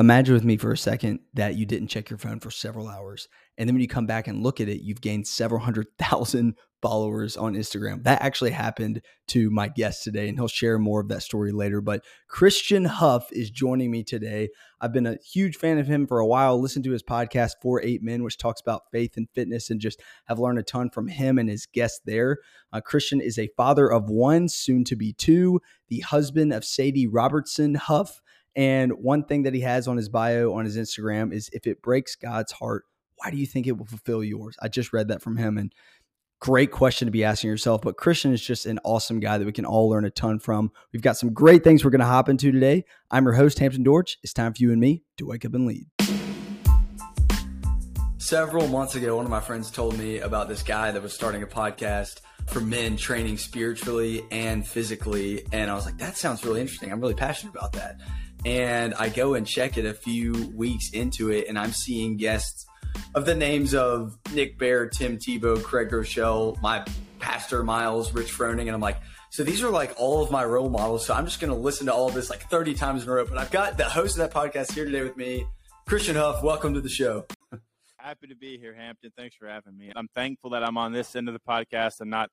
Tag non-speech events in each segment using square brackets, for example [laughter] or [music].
Imagine with me for a second that you didn't check your phone for several hours. And then when you come back and look at it, you've gained several hundred [laughs] thousand followers on Instagram. That actually happened to my guest today, and he'll share more of that story later. But Christian Huff is joining me today. I've been a huge fan of him for a while, listened to his podcast, Four Eight Men, which talks about faith and fitness, and just have learned a ton from him and his guests there. Uh, Christian is a father of one, soon to be two, the husband of Sadie Robertson Huff. And one thing that he has on his bio on his Instagram is if it breaks God's heart, why do you think it will fulfill yours? I just read that from him and great question to be asking yourself. But Christian is just an awesome guy that we can all learn a ton from. We've got some great things we're going to hop into today. I'm your host, Hampton Dortch. It's time for you and me to wake up and lead. Several months ago, one of my friends told me about this guy that was starting a podcast for men training spiritually and physically. And I was like, that sounds really interesting. I'm really passionate about that. And I go and check it a few weeks into it, and I'm seeing guests of the names of Nick Bare, Tim Tebow, Craig Groeschel, my pastor Miles, Rich Froning, and I'm like, so these are like all of my role models. So I'm just going to listen to all of this like 30 times in a row. But I've got the host of that podcast here today with me, Christian Huff. Welcome to the show. Happy to be here, Hampton. Thanks for having me. I'm thankful that I'm on this end of the podcast and not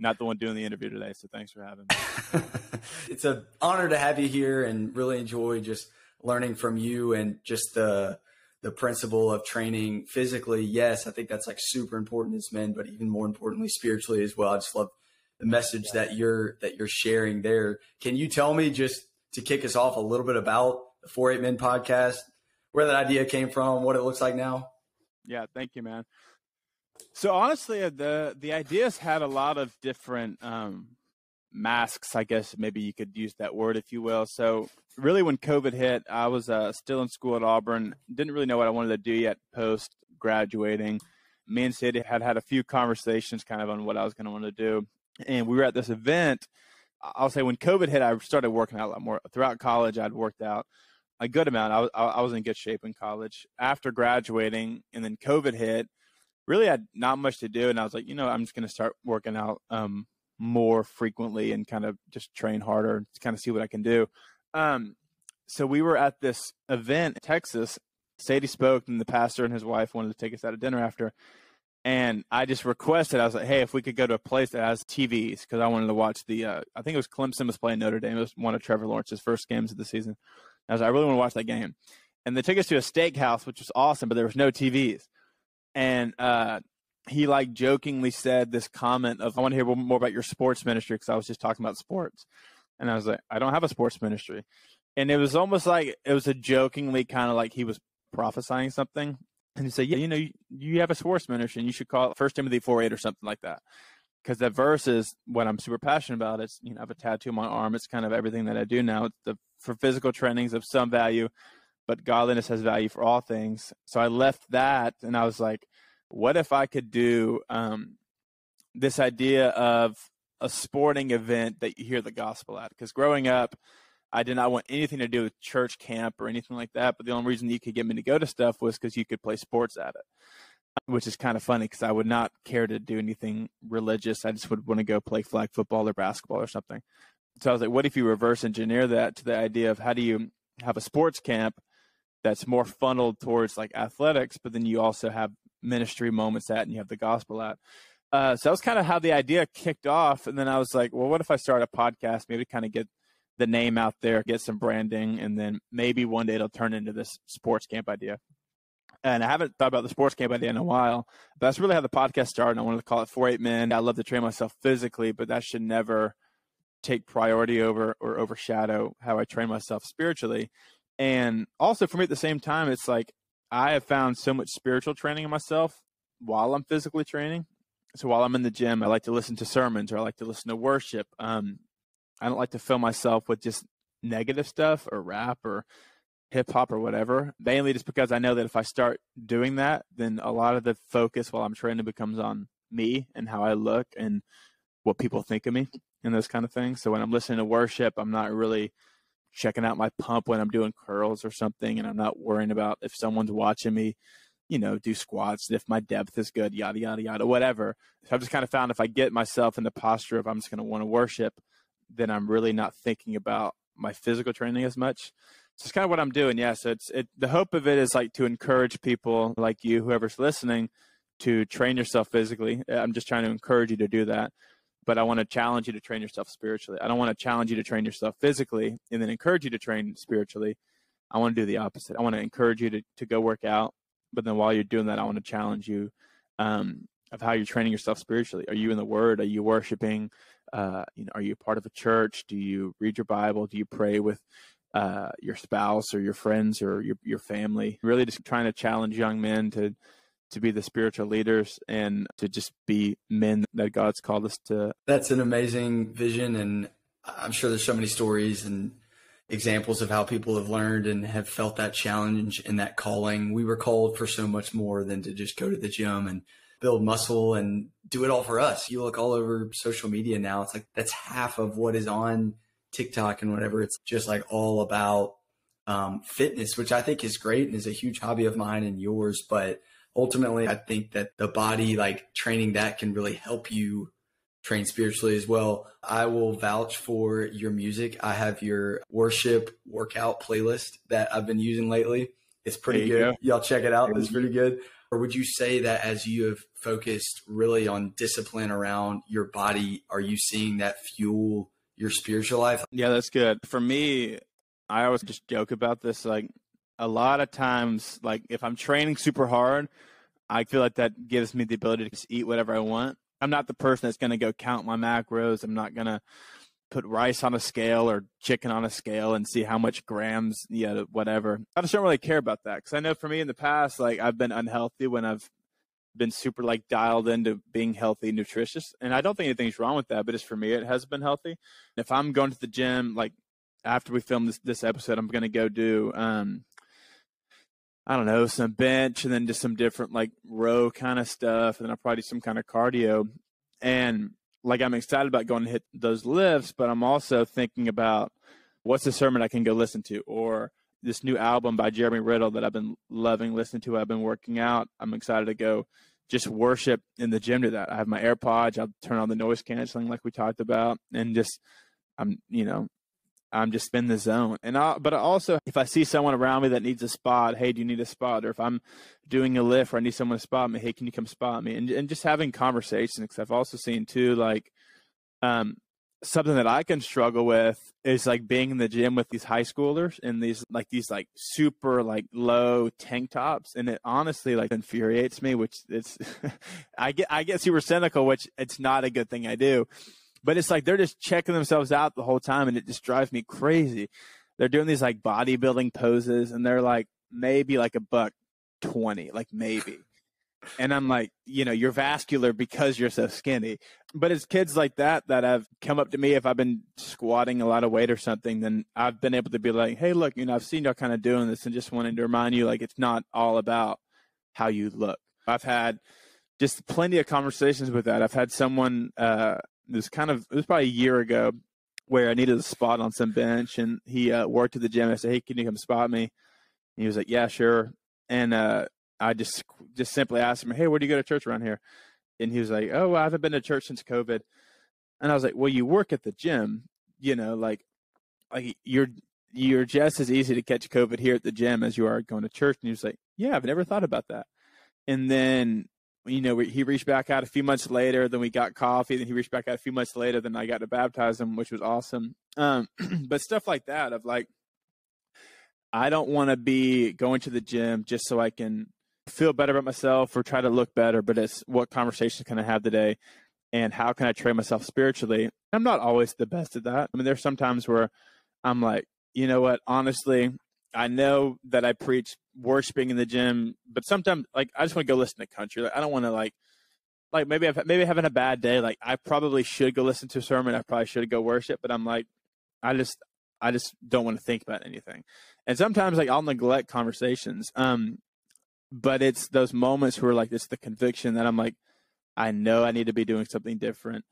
not the one doing the interview today. So thanks for having me. [laughs] it's an honor to have you here and really enjoy just learning from you and just the the principle of training physically. Yes, I think that's like super important as men, but even more importantly spiritually as well. I just love the message that you're that you're sharing there. Can you tell me just to kick us off a little bit about the Four Eight Men podcast, where that idea came from, what it looks like now? Yeah, thank you, man. So honestly, uh, the the ideas had a lot of different um, masks. I guess maybe you could use that word, if you will. So really, when COVID hit, I was uh, still in school at Auburn. Didn't really know what I wanted to do yet post graduating. Me and Sadie had had a few conversations, kind of on what I was going to want to do, and we were at this event. I'll say when COVID hit, I started working out a lot more. Throughout college, I'd worked out a good amount. I was I was in good shape in college. After graduating, and then COVID hit really had not much to do. And I was like, you know, I'm just going to start working out um, more frequently and kind of just train harder to kind of see what I can do. Um, so we were at this event in Texas. Sadie spoke, and the pastor and his wife wanted to take us out to dinner after. And I just requested, I was like, hey, if we could go to a place that has TVs, because I wanted to watch the, uh, I think it was Clemson was playing Notre Dame. It was one of Trevor Lawrence's first games of the season. I was like, I really want to watch that game. And they took us to a steakhouse, which was awesome, but there was no TVs and uh, he like jokingly said this comment of, "I want to hear more about your sports ministry," because I was just talking about sports, and I was like, "I don't have a sports ministry," and it was almost like it was a jokingly kind of like he was prophesying something, and he said, "Yeah, you know, you, you have a sports ministry, and you should call it First Timothy four eight or something like that." Because that verse is what I'm super passionate about. It's you know I have a tattoo on my arm. It's kind of everything that I do now. It's the for physical trainings of some value, but godliness has value for all things. So I left that and I was like, what if I could do um, this idea of a sporting event that you hear the gospel at? Because growing up, I did not want anything to do with church camp or anything like that. But the only reason you could get me to go to stuff was because you could play sports at it, which is kind of funny because I would not care to do anything religious. I just would want to go play flag football or basketball or something. So I was like, what if you reverse engineer that to the idea of how do you have a sports camp that's more funneled towards like athletics, but then you also have ministry moments at and you have the gospel at. Uh, so that was kind of how the idea kicked off. And then I was like, well, what if I start a podcast, maybe kind of get the name out there, get some branding, and then maybe one day it'll turn into this sports camp idea. And I haven't thought about the sports camp idea in a while, but that's really how the podcast started. I wanted to call it Four Eight Men. I love to train myself physically, but that should never take priority over or overshadow how I train myself spiritually. And also for me at the same time, it's like I have found so much spiritual training in myself while I'm physically training. So while I'm in the gym, I like to listen to sermons or I like to listen to worship. Um, I don't like to fill myself with just negative stuff or rap or hip hop or whatever. Mainly just because I know that if I start doing that, then a lot of the focus while I'm training becomes on me and how I look and what people think of me and those kind of things. So when I'm listening to worship, I'm not really checking out my pump when I'm doing curls or something, and I'm not worrying about if someone's watching me, you know, do squats, and if my depth is good, yada, yada, yada, whatever. So I've just kind of found if I get myself in the posture of I'm just going to want to worship, then I'm really not thinking about my physical training as much. So it's kind of what I'm doing. Yeah. So it's it. The hope of it is like to encourage people like you, whoever's listening, to train yourself physically. Uh, I'm just trying to encourage you to do that. But I want to challenge you to train yourself spiritually. I don't want to challenge you to train yourself physically and then encourage you to train spiritually. I want to do the opposite. I want to encourage you to, to go work out. But then while you're doing that, I want to challenge you um, of how you're training yourself spiritually. Are you in the Word? Are you worshiping? Uh, you know, are you part of a church? Do you read your Bible? Do you pray with uh, your spouse or your friends or your your family? Really, just trying to challenge young men to to be the spiritual leaders and to just be men that God's called us to. That's an amazing vision, and I'm sure there's so many stories and examples of how people have learned and have felt that challenge and that calling. We were called for so much more than to just go to the gym and build muscle and do it all for us. You look all over social media now, it's like that's half of what is on TikTok and whatever. It's just like all about um, fitness, which I think is great and is a huge hobby of mine and yours. But ultimately, I think that the body, like training that, can really help you train spiritually as well. I will vouch for your music. I have your worship workout playlist that I've been using lately. It's pretty good. Go. Y'all check it out. It's pretty good. Or would you say that as you have focused really on discipline around your body, are you seeing that fuel your spiritual life? Yeah, that's good. For me, I always just joke about this. Like a lot of times, like if I'm training super hard, I feel like that gives me the ability to just eat whatever I want. I'm not the person that's going to go count my macros. I'm not going to put rice on a scale or chicken on a scale and see how much grams, yeah, whatever. I just don't really care about that because I know for me in the past, like I've been unhealthy when I've been super like dialed into being healthy, nutritious, and I don't think anything's wrong with that. But just for me, it has been healthy. If I'm going to the gym, like after we film this this episode, I'm going to go do um I don't know, some bench and then just some different like row kind of stuff. And then I'll probably do some kind of cardio. And like I'm excited about going to hit those lifts, but I'm also thinking about what's the sermon I can go listen to or this new album by Jeremy Riddle that I've been loving listening to. I've been working out. I'm excited to go just worship in the gym to that. I have my AirPods. I'll turn on the noise canceling like we talked about and just I'm, you know, I'm just in the zone. And I, but also, if I see someone around me that needs a spot, hey, do you need a spot? Or if I'm doing a lift or I need someone to spot me, hey, can you come spot me? And and just having conversations. Because I've also seen too, like, um, something that I can struggle with is like being in the gym with these high schoolers and these like these like super like low tank tops, and it honestly like infuriates me. Which it's, [laughs] I get I get super cynical, which it's not a good thing I do but it's like they're just checking themselves out the whole time and it just drives me crazy. They're doing these like bodybuilding poses and they're like maybe like a buck 20, like maybe. And I'm like, you know, you're vascular because you're so skinny. But it's kids like that that have come up to me if I've been squatting a lot of weight or something, then I've been able to be like, hey, look, you know, I've seen y'all kind of doing this and just wanted to remind you, like, it's not all about how you look. I've had just plenty of conversations with that. I've had someone uh, was kind of it was probably a year ago where I needed a spot on some bench, and he uh, worked at the gym. I said, "Hey, can you come spot me?" And he was like, "Yeah, sure." And uh, I just just simply asked him, "Hey, where do you go to church around here?" And he was like, "Oh, I haven't been to church since COVID." And I was like, "Well, you work at the gym, you know, like like you're you're just as easy to catch COVID here at the gym as you are going to church." And he was like, "Yeah, I've never thought about that." And then you know, he reached back out a few months later. Then we got coffee. Then he reached back out a few months later. Then I got to baptize him, which was awesome. Um, [clears throat] but stuff like that of like, I don't want to be going to the gym just so I can feel better about myself or try to look better. But it's what conversations can I have today, and how can I train myself spiritually? I'm not always the best at that. I mean, there's sometimes where I'm like, you know what? Honestly, I know that I preach worshiping in the gym, but sometimes like I just want to go listen to country. Like I don't want to like like maybe I've maybe having a bad day. Like I probably should go listen to a sermon. I probably should go worship, but I'm like I just I just don't want to think about anything. And sometimes like I'll neglect conversations. Um but it's those moments where like it's the conviction that I'm like I know I need to be doing something different.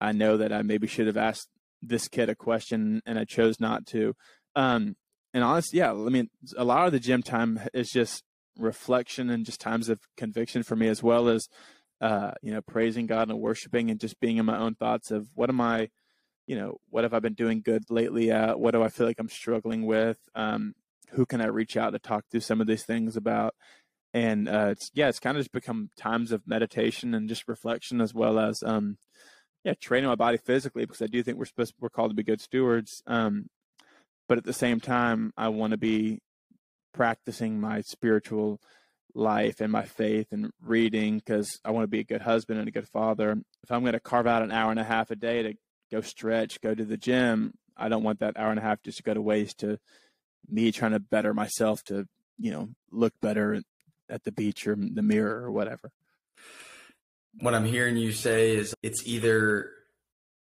I know that I maybe should have asked this kid a question and I chose not to. Um and honestly, yeah, I mean, a lot of the gym time is just reflection and just times of conviction for me, as well as, uh, you know, praising God and worshiping and just being in my own thoughts of what am I, you know, what have I been doing good lately? Uh, what do I feel like I'm struggling with? Um, who can I reach out to talk through some of these things about? And uh, it's yeah, it's kind of just become times of meditation and just reflection as well as um, yeah, training my body physically because I do think we're supposed we're called to be good stewards. Um, but at the same time, I want to be practicing my spiritual life and my faith and reading because I want to be a good husband and a good father. If I'm going to carve out an hour and a half a day to go stretch, go to the gym, I don't want that hour and a half just to go to waste to me trying to better myself to, you know, look better at the beach or the mirror or whatever. What I'm hearing you say is it's either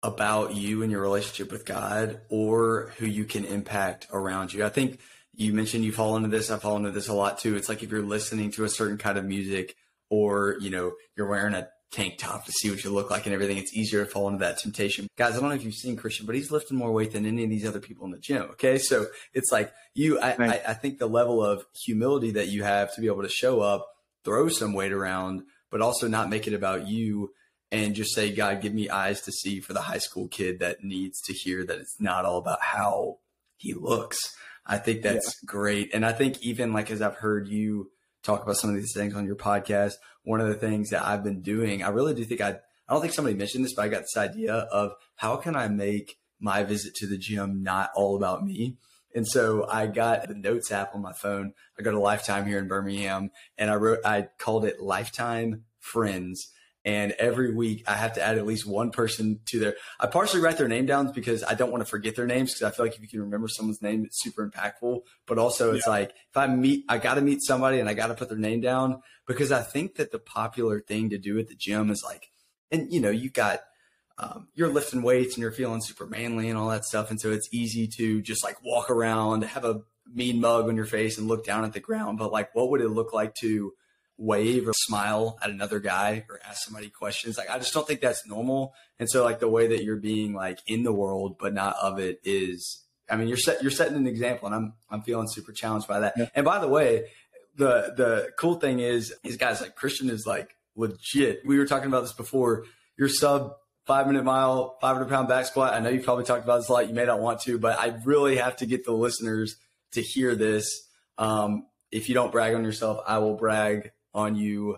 about you and your relationship with God or who you can impact around you. I think you mentioned you fall into this. I fall into this a lot too. It's like if you're listening to a certain kind of music or, you know, you're wearing a tank top to see what you look like and everything, it's easier to fall into that temptation. Guys, I don't know if you've seen Christian, but he's lifting more weight than any of these other people in the gym. Okay. So it's like you, I, I, I think the level of humility that you have to be able to show up, throw some weight around, but also not make it about you and just say, God, give me eyes to see for the high school kid that needs to hear that it's not all about how he looks. I think that's yeah. great. And I think even like as I've heard you talk about some of these things on your podcast, one of the things that I've been doing, I really do think I I don't think somebody mentioned this, but I got this idea of how can I make my visit to the gym not all about me? And so I got the notes app on my phone. I go to Lifetime here in Birmingham and I wrote I called it Lifetime Friends and every week I have to add at least one person to their. I partially write their name down because I don't want to forget their names because I feel like if you can remember someone's name, it's super impactful. But also, it's yeah. like if I meet, I got to meet somebody and I got to put their name down because I think that the popular thing to do at the gym is like, and you know, you got. Um, you're lifting weights and you're feeling super manly and all that stuff. And so it's easy to just like walk around, have a mean mug on your face and look down at the ground. But like, what would it look like to wave or smile at another guy or ask somebody questions. Like I just don't think that's normal. And so like the way that you're being like in the world but not of it is I mean you're set you're setting an example and I'm I'm feeling super challenged by that. Yeah. And by the way, the the cool thing is these guys like Christian is like legit. We were talking about this before. Your sub five minute mile, 500 pound back squat. I know you probably talked about this a lot. You may not want to, but I really have to get the listeners to hear this. Um, if you don't brag on yourself, I will brag on you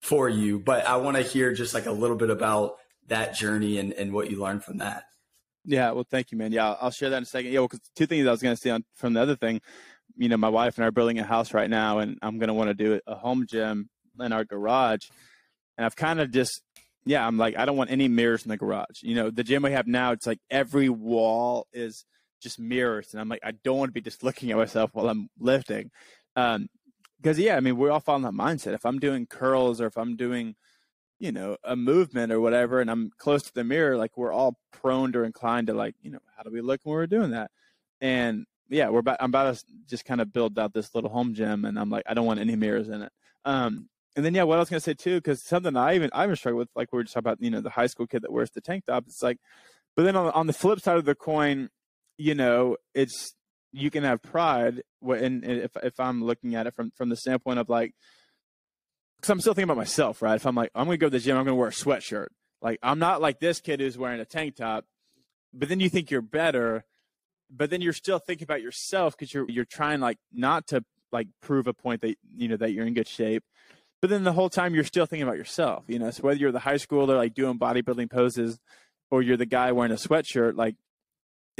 for you. But I want to hear just like a little bit about that journey and, and what you learned from that. Yeah, well, thank you, man. Yeah, I'll share that in a second. Yeah, well, cause two things I was going to say on from the other thing. You know, my wife and I are building a house right now, and I'm going to want to do a home gym in our garage. And I've kind of just, yeah, I'm like, I don't want any mirrors in the garage. You know, the gym we have now, it's like every wall is just mirrors, and I'm like, I don't want to be just looking at myself while I'm lifting. Um, because yeah, I mean, we all fall in that mindset. If I'm doing curls or if I'm doing, you know, a movement or whatever, and I'm close to the mirror, like we're all prone or inclined to like, you know, how do we look when we're doing that? And yeah, we're about I'm about to just kind of build out this little home gym, and I'm like, I don't want any mirrors in it. Um, and then yeah, what I was gonna say too, because something I even I even struggle with, like we were just talking about, you know, the high school kid that wears the tank top. It's like, but then on on the flip side of the coin, you know, it's you can have pride and if if I'm looking at it from from the standpoint of like because I'm still thinking about myself, right? If I'm like I'm gonna go to the gym, I'm gonna wear a sweatshirt. Like I'm not like this kid who's wearing a tank top, but then you think you're better, but then you're still thinking about yourself because you're you're trying like not to like prove a point that you know that you're in good shape. But then the whole time you're still thinking about yourself, you know. So whether you're the high schooler like doing bodybuilding poses, or you're the guy wearing a sweatshirt, like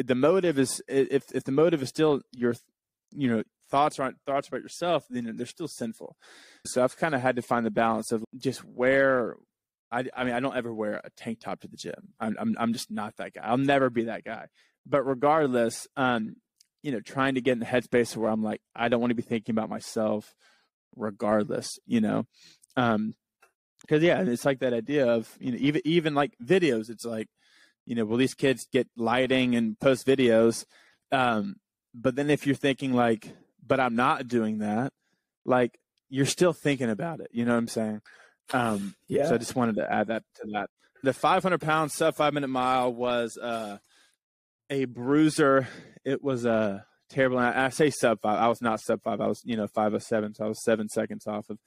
the motive is if if the motive is still your you know thoughts aren't thoughts about yourself then they're still sinful. So i've kind of had to find the balance of just where I, I mean i don't ever wear a tank top to the gym. I'm, I'm i'm just not that guy. I'll never be that guy. But regardless um you know trying to get in the headspace where i'm like i don't want to be thinking about myself regardless you know? Um because yeah it's like that idea of you know even even like videos it's like you know, will these kids get lighting and post videos? Um, but then if you're thinking like, but I'm not doing that, like you're still thinking about it. You know what I'm saying? Um, yeah. So I just wanted to add that to that. The 500 pound sub five minute mile was uh, a bruiser. It was a terrible. I say sub five. I was not sub five. I was you know five of seven. So I was seven seconds off of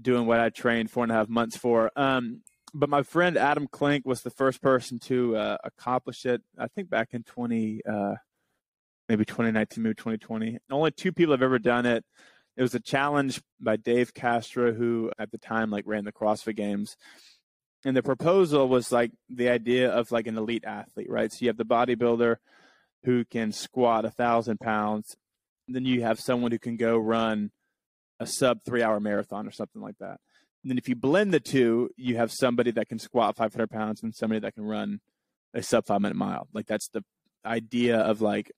doing what I trained four and a half months for. Um, but my friend Adam Klink was the first person to uh, accomplish it. I think back in 20, uh, maybe 2019, maybe 2020. Only two people have ever done it. It was a challenge by Dave Castro, who at the time like ran the CrossFit Games. And the proposal was like the idea of like an elite athlete, right? So you have the bodybuilder who can squat a thousand pounds. Then you have someone who can go run a sub three hour marathon or something like that. And then if you blend the two, you have somebody that can squat 500 pounds and somebody that can run a sub five minute mile. Like that's the idea of like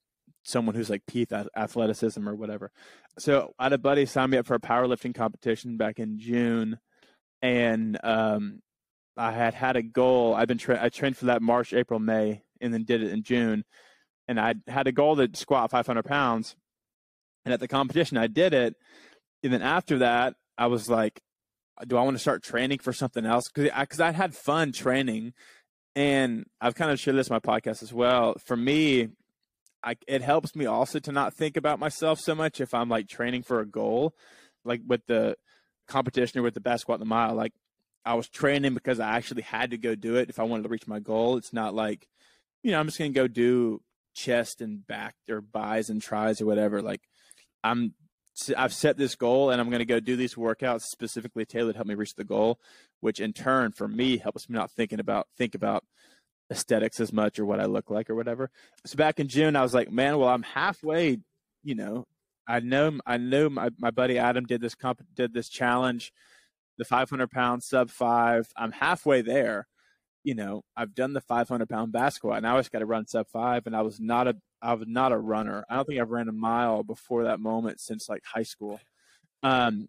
someone who's like peak athleticism or whatever. So I had a buddy sign me up for a powerlifting competition back in June, and um, I had had a goal. I've been tra- I trained for that March, April, May, and then did it in June, and I had a goal to squat 500 pounds. And at the competition, I did it, and then after that, I was like, "Do I want to start training for something else?" Because I, I had fun training, and I've kind of shared this my podcast as well. For me, I, it helps me also to not think about myself so much if I'm like training for a goal, like with the competition or with the best squat in the mile. Like I was training because I actually had to go do it if I wanted to reach my goal. It's not like, you know, I'm just gonna go do chest and back or bis and tris or whatever. Like I'm I've set this goal and I'm going to go do these workouts specifically tailored to help me reach the goal, which in turn for me helps me not thinking about think about aesthetics as much or what I look like or whatever. So back in June, I was like, man, well, I'm halfway. You know, I know I know my, my buddy Adam did this comp did this challenge, the 500 pound sub five. I'm halfway there. You know, I've done the 500 pound basketball, and I always got to run sub five. And I was not a I was not a runner. I don't think I've ran a mile before that moment since like high school. Um,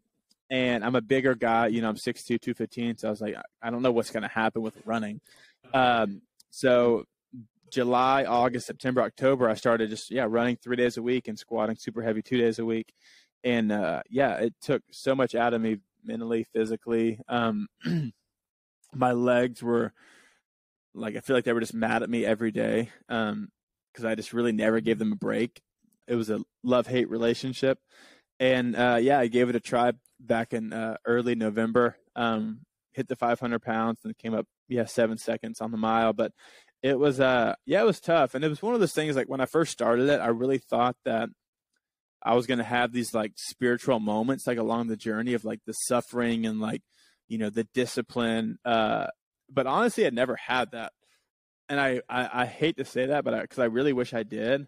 and I'm a bigger guy. You know, I'm 6'2", 215. So I was like, I don't know what's going to happen with running. Um, so July, August, September, October, I started just yeah running three days a week and squatting super heavy two days a week, and uh, yeah, it took so much out of me mentally, physically. Um, [clears throat] my legs were like I feel like they were just mad at me every day because I just really never gave them a break. It was a love hate relationship, and uh, yeah, I gave it a try back in uh, early November. Um, hit the 500 pounds and came up yeah seven seconds on the mile but it was uh yeah it was tough and it was one of those things like when i first started it i really thought that i was going to have these like spiritual moments like along the journey of like the suffering and like you know the discipline uh but honestly i never had that and i i, I hate to say that but because I, I really wish i did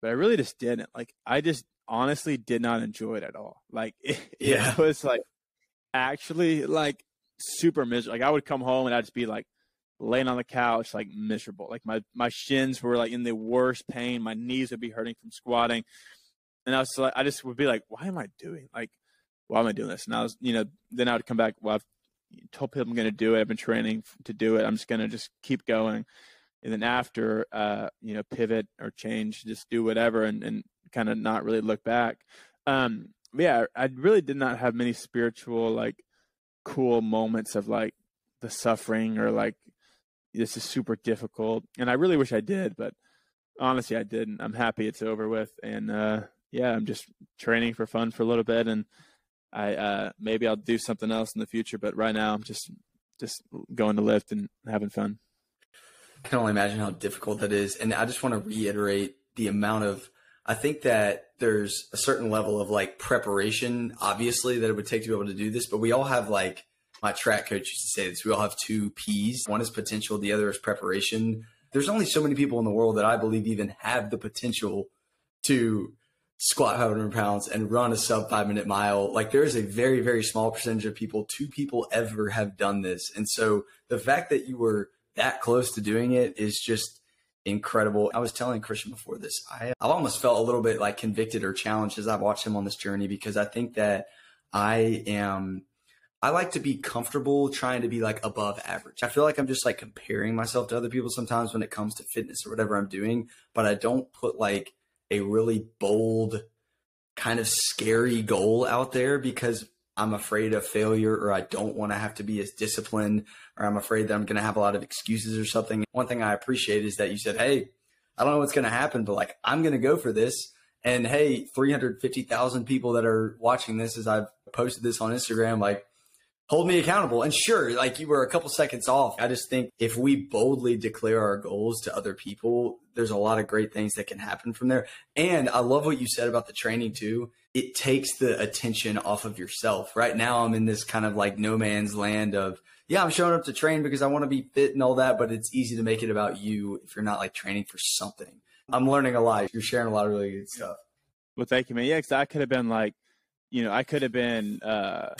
but i really just didn't like i just honestly did not enjoy it at all like [laughs] it, yeah. it was like actually like super miserable. Like I would come home and I'd just be like laying on the couch, like miserable. Like my my shins were like in the worst pain. My knees would be hurting from squatting, and I was like, I just would be like, why am I doing like, why am I doing this? And I was, you know, then I would come back. Well, I've told people I'm going to do it. I've been training to do it. I'm just going to just keep going. And then after, uh, you know, pivot or change, just do whatever and, and kind of not really look back. Um, yeah, I really did not have many spiritual like cool moments of like the suffering or like this is super difficult. And I really wish I did, but honestly, I didn't. I'm happy it's over with. And uh, yeah, I'm just training for fun for a little bit, and I uh, maybe I'll do something else in the future. But right now, I'm just just going to lift and having fun. I can only imagine how difficult that is, and I just want to reiterate the amount of. I think that there's a certain level of like preparation, obviously, that it would take to be able to do this, but we all have like my track coach used to say this we all have two P's. One is potential, the other is preparation. There's only so many people in the world that I believe even have the potential to squat 500 pounds and run a sub five minute mile. Like there is a very, very small percentage of people, two people ever have done this. And so the fact that you were that close to doing it is just incredible. I was telling Christian before this, I, I almost felt a little bit like convicted or challenged as I've watched him on this journey because I think that I am, I like to be comfortable trying to be like above average. I feel like I'm just like comparing myself to other people sometimes when it comes to fitness or whatever I'm doing, but I don't put like a really bold, kind of scary goal out there because I'm afraid of failure or I don't want to have to be as disciplined or I'm afraid that I'm going to have a lot of excuses or something. One thing I appreciate is that you said, Hey, I don't know what's going to happen, but like, I'm going to go for this. And hey, 350,000 people that are watching this as I've posted this on Instagram, like hold me accountable. And sure, like you were a couple seconds off. I just think if we boldly declare our goals to other people, there's a lot of great things that can happen from there. And I love what you said about the training too. It takes the attention off of yourself. Right now, I'm in this kind of like no man's land of, yeah, I'm showing up to train because I want to be fit and all that, but it's easy to make it about you if you're not like training for something. I'm learning a lot. You're sharing a lot of really good stuff. Well, thank you, man. Yeah, because I could have been like, you know, I could have been, uh,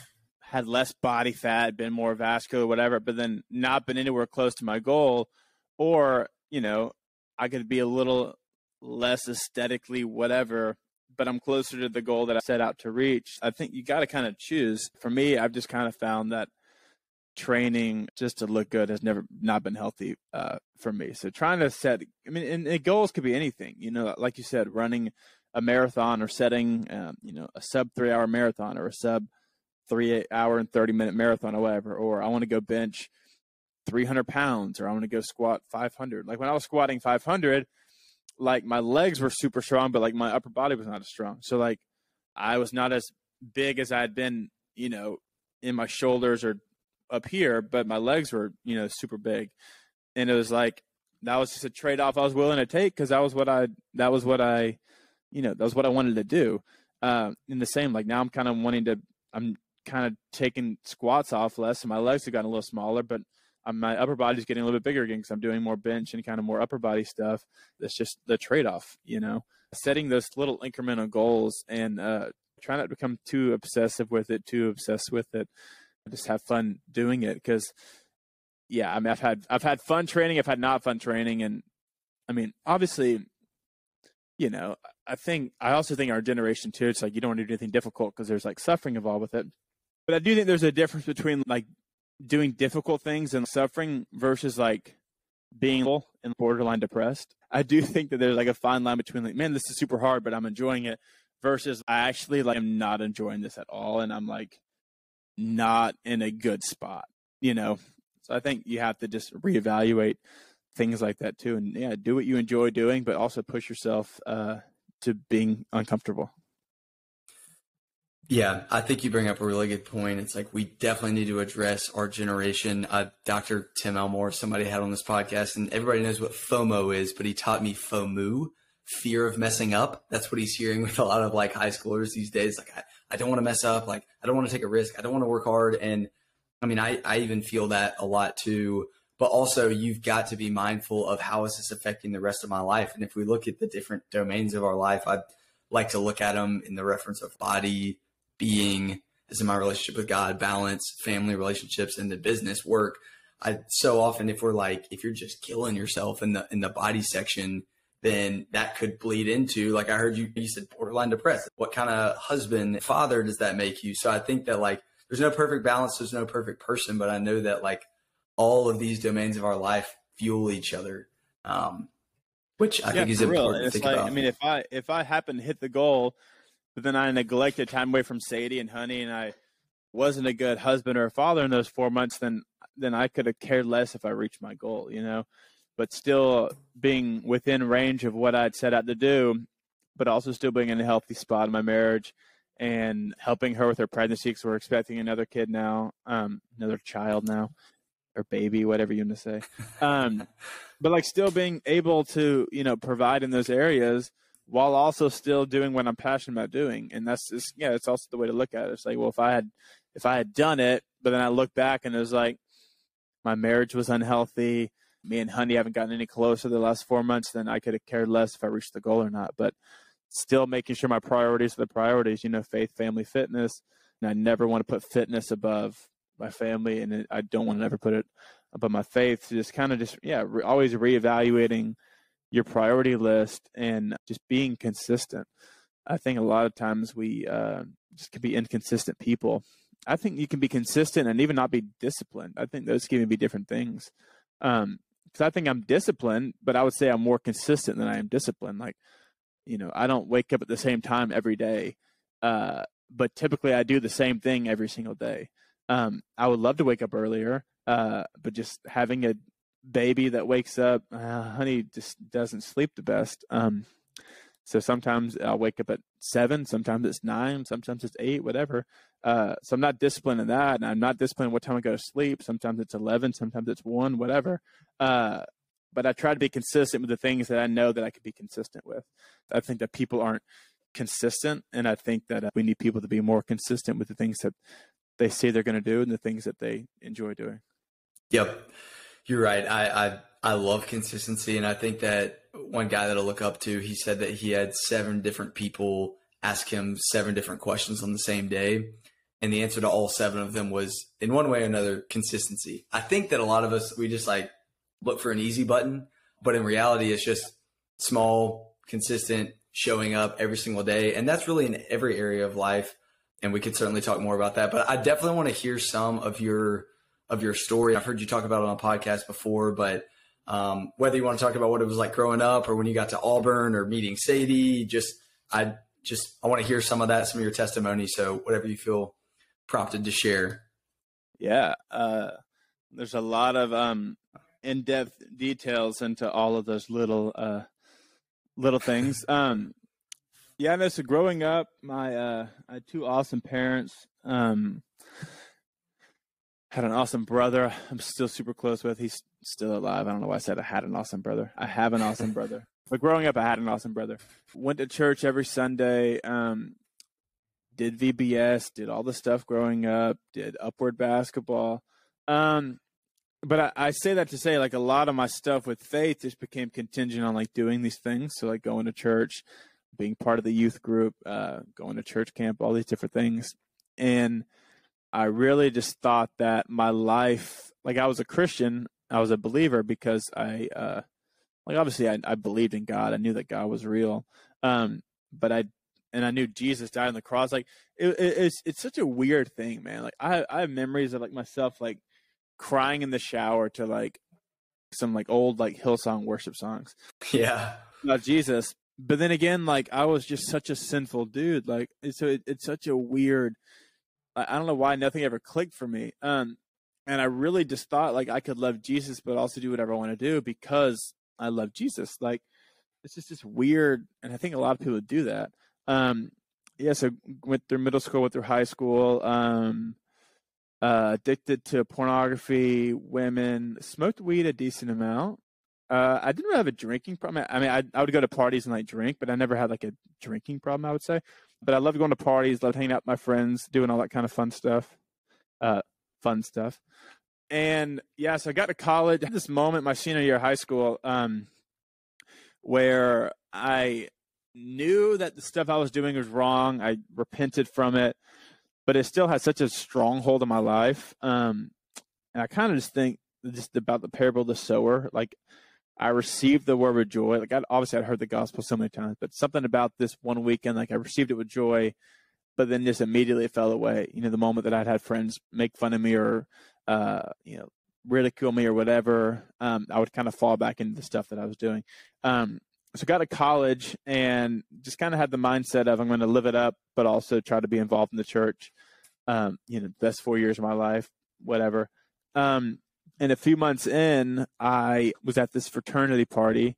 had less body fat, been more vascular, whatever, but then not been anywhere close to my goal. Or, you know, I could be a little less aesthetically whatever, but I'm closer to the goal that I set out to reach. I think you got to kind of choose. For me, I've just kind of found that training just to look good has never not been healthy uh, for me. So trying to set, I mean, and, and, goals could be anything. You know, like you said, running a marathon or setting, um, you know, a sub three hour marathon or a sub three hour and 30 minute marathon or whatever, or I want to go bench 300 pounds, or I want to go squat 500. Like when I was squatting 500, like my legs were super strong, but like my upper body was not as strong. So like I was not as big as I had been, you know, in my shoulders or up here, but my legs were, you know, super big. And it was like, that was just a trade off I was willing to take because that was what I, that was what I, you know, that was what I wanted to do. Uh, in the same, like now I'm kind of wanting to, I'm kind of taking squats off less, and my legs have gotten a little smaller, but my upper body's getting a little bit bigger again because I'm doing more bench and kind of more upper body stuff. That's just the trade off, you know. Setting those little incremental goals and uh, try not to become too obsessive with it, too obsessed with it. Just have fun doing it because, yeah, I mean, I've had I've had fun training, I've had not fun training, and I mean, obviously, you know, I think I also think our generation too. It's like you don't want to do anything difficult because there's like suffering involved with it. But I do think there's a difference between like doing difficult things and suffering versus like being and borderline depressed. I do [laughs] think that there's like a fine line between like, man, this is super hard, but I'm enjoying it versus I actually like am not enjoying this at all and I'm like not in a good spot, you know. So I think you have to just reevaluate things like that too and yeah, do what you enjoy doing but also push yourself uh to being uncomfortable. Yeah, I think you bring up a really good point. It's like we definitely need to address our generation. Uh, Dr. Tim Elmore, somebody had on this podcast, and everybody knows what FOMO is, but he taught me FOMO, fear of messing up. That's what he's hearing [laughs] with a lot of like high schoolers these days. Like, I, I don't want to mess up. Like, I don't want to take a risk. I don't want to work hard. And I mean, I, I even feel that a lot too. But also, you've got to be mindful of how is this affecting the rest of my life. And if we look at the different domains of our life, I'd like to look at them in the reference of body, being is in my relationship with God, balance, family relationships, and the business work. I so often if we're like if you're just killing yourself in the in the body section, then that could bleed into like I heard you you said borderline depressed. What kind of husband, father does that make you? So I think that like there's no perfect balance, there's no perfect person, but I know that like all of these domains of our life fuel each other. Um, which I yeah, think is important to think like, about. I mean, if I if I happen to hit the goal but then I neglected time away from Sadie and Honey, and I wasn't a good husband or a father in those four months. Then then I could have cared less if I reached my goal, you know. But still being within range of what I'd set out to do, but also still being in a healthy spot in my marriage and helping her with her pregnancy because we're expecting another kid now, um, another child now, or baby, whatever you want to say. Um, [laughs] but like still being able to, you know, provide in those areas while also still doing what I'm passionate about doing. And that's just, yeah, it's also the way to look at it. It's like, well, if I had, if I had done it, but then I look back and it was like, my marriage was unhealthy. Me and Honey haven't gotten any closer the last four months. Then I could have cared less if I reached the goal or not. But still making sure my priorities are the priorities. You know, faith, family, fitness. And I never want to put fitness above my family, and I don't want to ever put it above my faith. So just kind of just yeah, re- always reevaluating your priority list and just being consistent. I think a lot of times we uh, just can be inconsistent people. I think you can be consistent and even not be disciplined. I think those can be different things. Um, because I think I'm disciplined, but I would say I'm more consistent than I am disciplined. Like, you know, I don't wake up at the same time every day, uh, but typically I do the same thing every single day. Um, I would love to wake up earlier, uh, but just having a baby that wakes up, uh, honey just doesn't sleep the best. Um, So sometimes I'll wake up at seven, sometimes it's nine, sometimes it's eight, whatever. Uh, so I'm not disciplined in that, and I'm not disciplined what time I go to sleep. Sometimes it's eleven, sometimes it's one, whatever. Uh, but I try to be consistent with the things that I know that I can be consistent with. I think that people aren't consistent, and I think that uh, we need people to be more consistent with the things that they say they're going to do and the things that they enjoy doing. Yep, you're right. I, I I love consistency, and I think that one guy that I look up to, he said that he had seven different people ask him seven different questions on the same day, and the answer to all seven of them was in one way or another consistency. I think that a lot of us we just like look for an easy button, but in reality, it's just small, consistent, showing up every single day, and that's really in every area of life. And we could certainly talk more about that, but I definitely want to hear some of your of your story. I've heard you talk about it on a podcast before, but um, whether you want to talk about what it was like growing up or when you got to Auburn or meeting Sadie, just I just I want to hear some of that, some of your testimony. So whatever you feel prompted to share. Yeah, uh, there's a lot of um, in-depth details into all of those little uh, little things. [laughs] Um, yeah, no. So growing up, my uh, I had two awesome parents. Um, had an awesome brother. I'm still super close with. He's still alive. I don't know why I said I had an awesome brother. I have an awesome brother. [laughs] But growing up, I had an awesome brother. Went to church every Sunday. Um, did VBS. Did all the stuff growing up. Did upward basketball. Um, but I, I, say that to say like a lot of my stuff with faith just became contingent on like doing these things. So like going to church, being part of the youth group, uh, going to church camp, all these different things. And I really just thought that my life, like I was a Christian, I was a believer because I, uh, like obviously I, I believed in God. I knew that God was real. Um, but I, and I knew Jesus died on the cross. Like it, it, it's, it's such a weird thing, man. Like I, I have memories of like myself, like crying in the shower to like some like old like Hillsong worship songs. [laughs] Yeah. About Jesus. But then again, like I was just such a sinful dude. Like so it, it's such a weird I don't know why nothing ever clicked for me. Um, and I really just thought like I could love Jesus, but also do whatever I want to do because I love Jesus. Like it's just this weird, and I think a lot of people do that. Um, yeah, so went through middle school, went through high school. Um, uh, addicted to pornography, women, smoked weed a decent amount. Uh, I didn't really have a drinking problem. I mean, I, I would go to parties and like drink, but I never had like a drinking problem. I would say, but I love going to parties, love hanging out with my friends, doing all that kind of fun stuff. Uh, fun stuff. And yeah, so I got to college. At this moment, my senior year of high school, um, where I knew that the stuff I was doing was wrong. I repented from it, but it still had such a stronghold in my life. Um, and I kind of just think just about the parable of the sower. Like I received the word with joy. Like I, obviously I'd heard the gospel so many times, but something about this one weekend, like I received it with joy, but then just immediately it fell away. You know, the moment that I'd had friends make fun of me or, uh, you know, ridicule me or whatever, um, I would kind of fall back into the stuff that I was doing. Um, so got to college and just kind of had the mindset of I'm going to live it up, but also try to be involved in the church. Um, you know, best four years of my life, whatever. Um, and a few months in, I was at this fraternity party,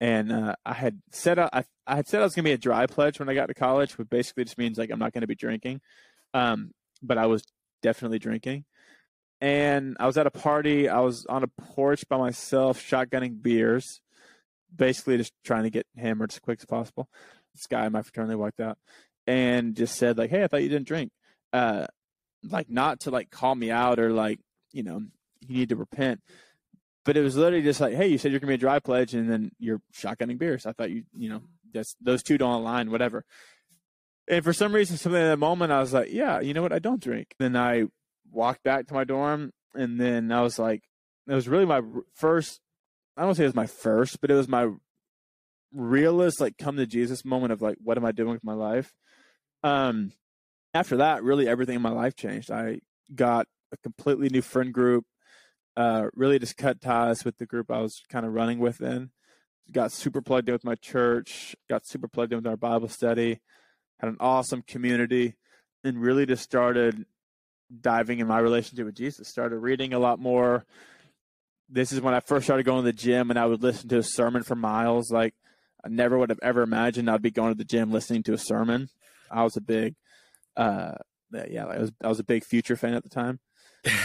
and uh, I had said I, I had said I was going to be a dry pledge when I got to college, which basically just means like I'm not going to be drinking. Um, but I was definitely drinking, and I was at a party. I was on a porch by myself, shotgunning beers, basically just trying to get hammered as quick as possible. This guy in my fraternity walked out and just said like, "Hey, I thought you didn't drink." Uh, like not to like call me out or like you know you need to repent. But it was literally just like, hey, you said you're gonna be a dry pledge, and then you're shotgunning beers. I thought you, you know, that's those two don't align, whatever. And for some reason, something in that moment, I was like, yeah, you know what, I don't drink. Then I walked back to my dorm, and then I was like, it was really my first. I don't say it was my first, but it was my realist, like, come to Jesus moment of like, what am I doing with my life? Um, after that, really everything in my life changed. I got a completely new friend group uh, really just cut ties with the group I was kind of running with then. Got super plugged in with my church, got super plugged in with our Bible study, had an awesome community, and really just started diving in my relationship with Jesus. Started reading a lot more. This is when I first started going to the gym and I would listen to a sermon for miles. Like I never would have ever imagined I'd be going to the gym listening to a sermon. I was a big, uh, yeah, I was I was a big Future fan at the time.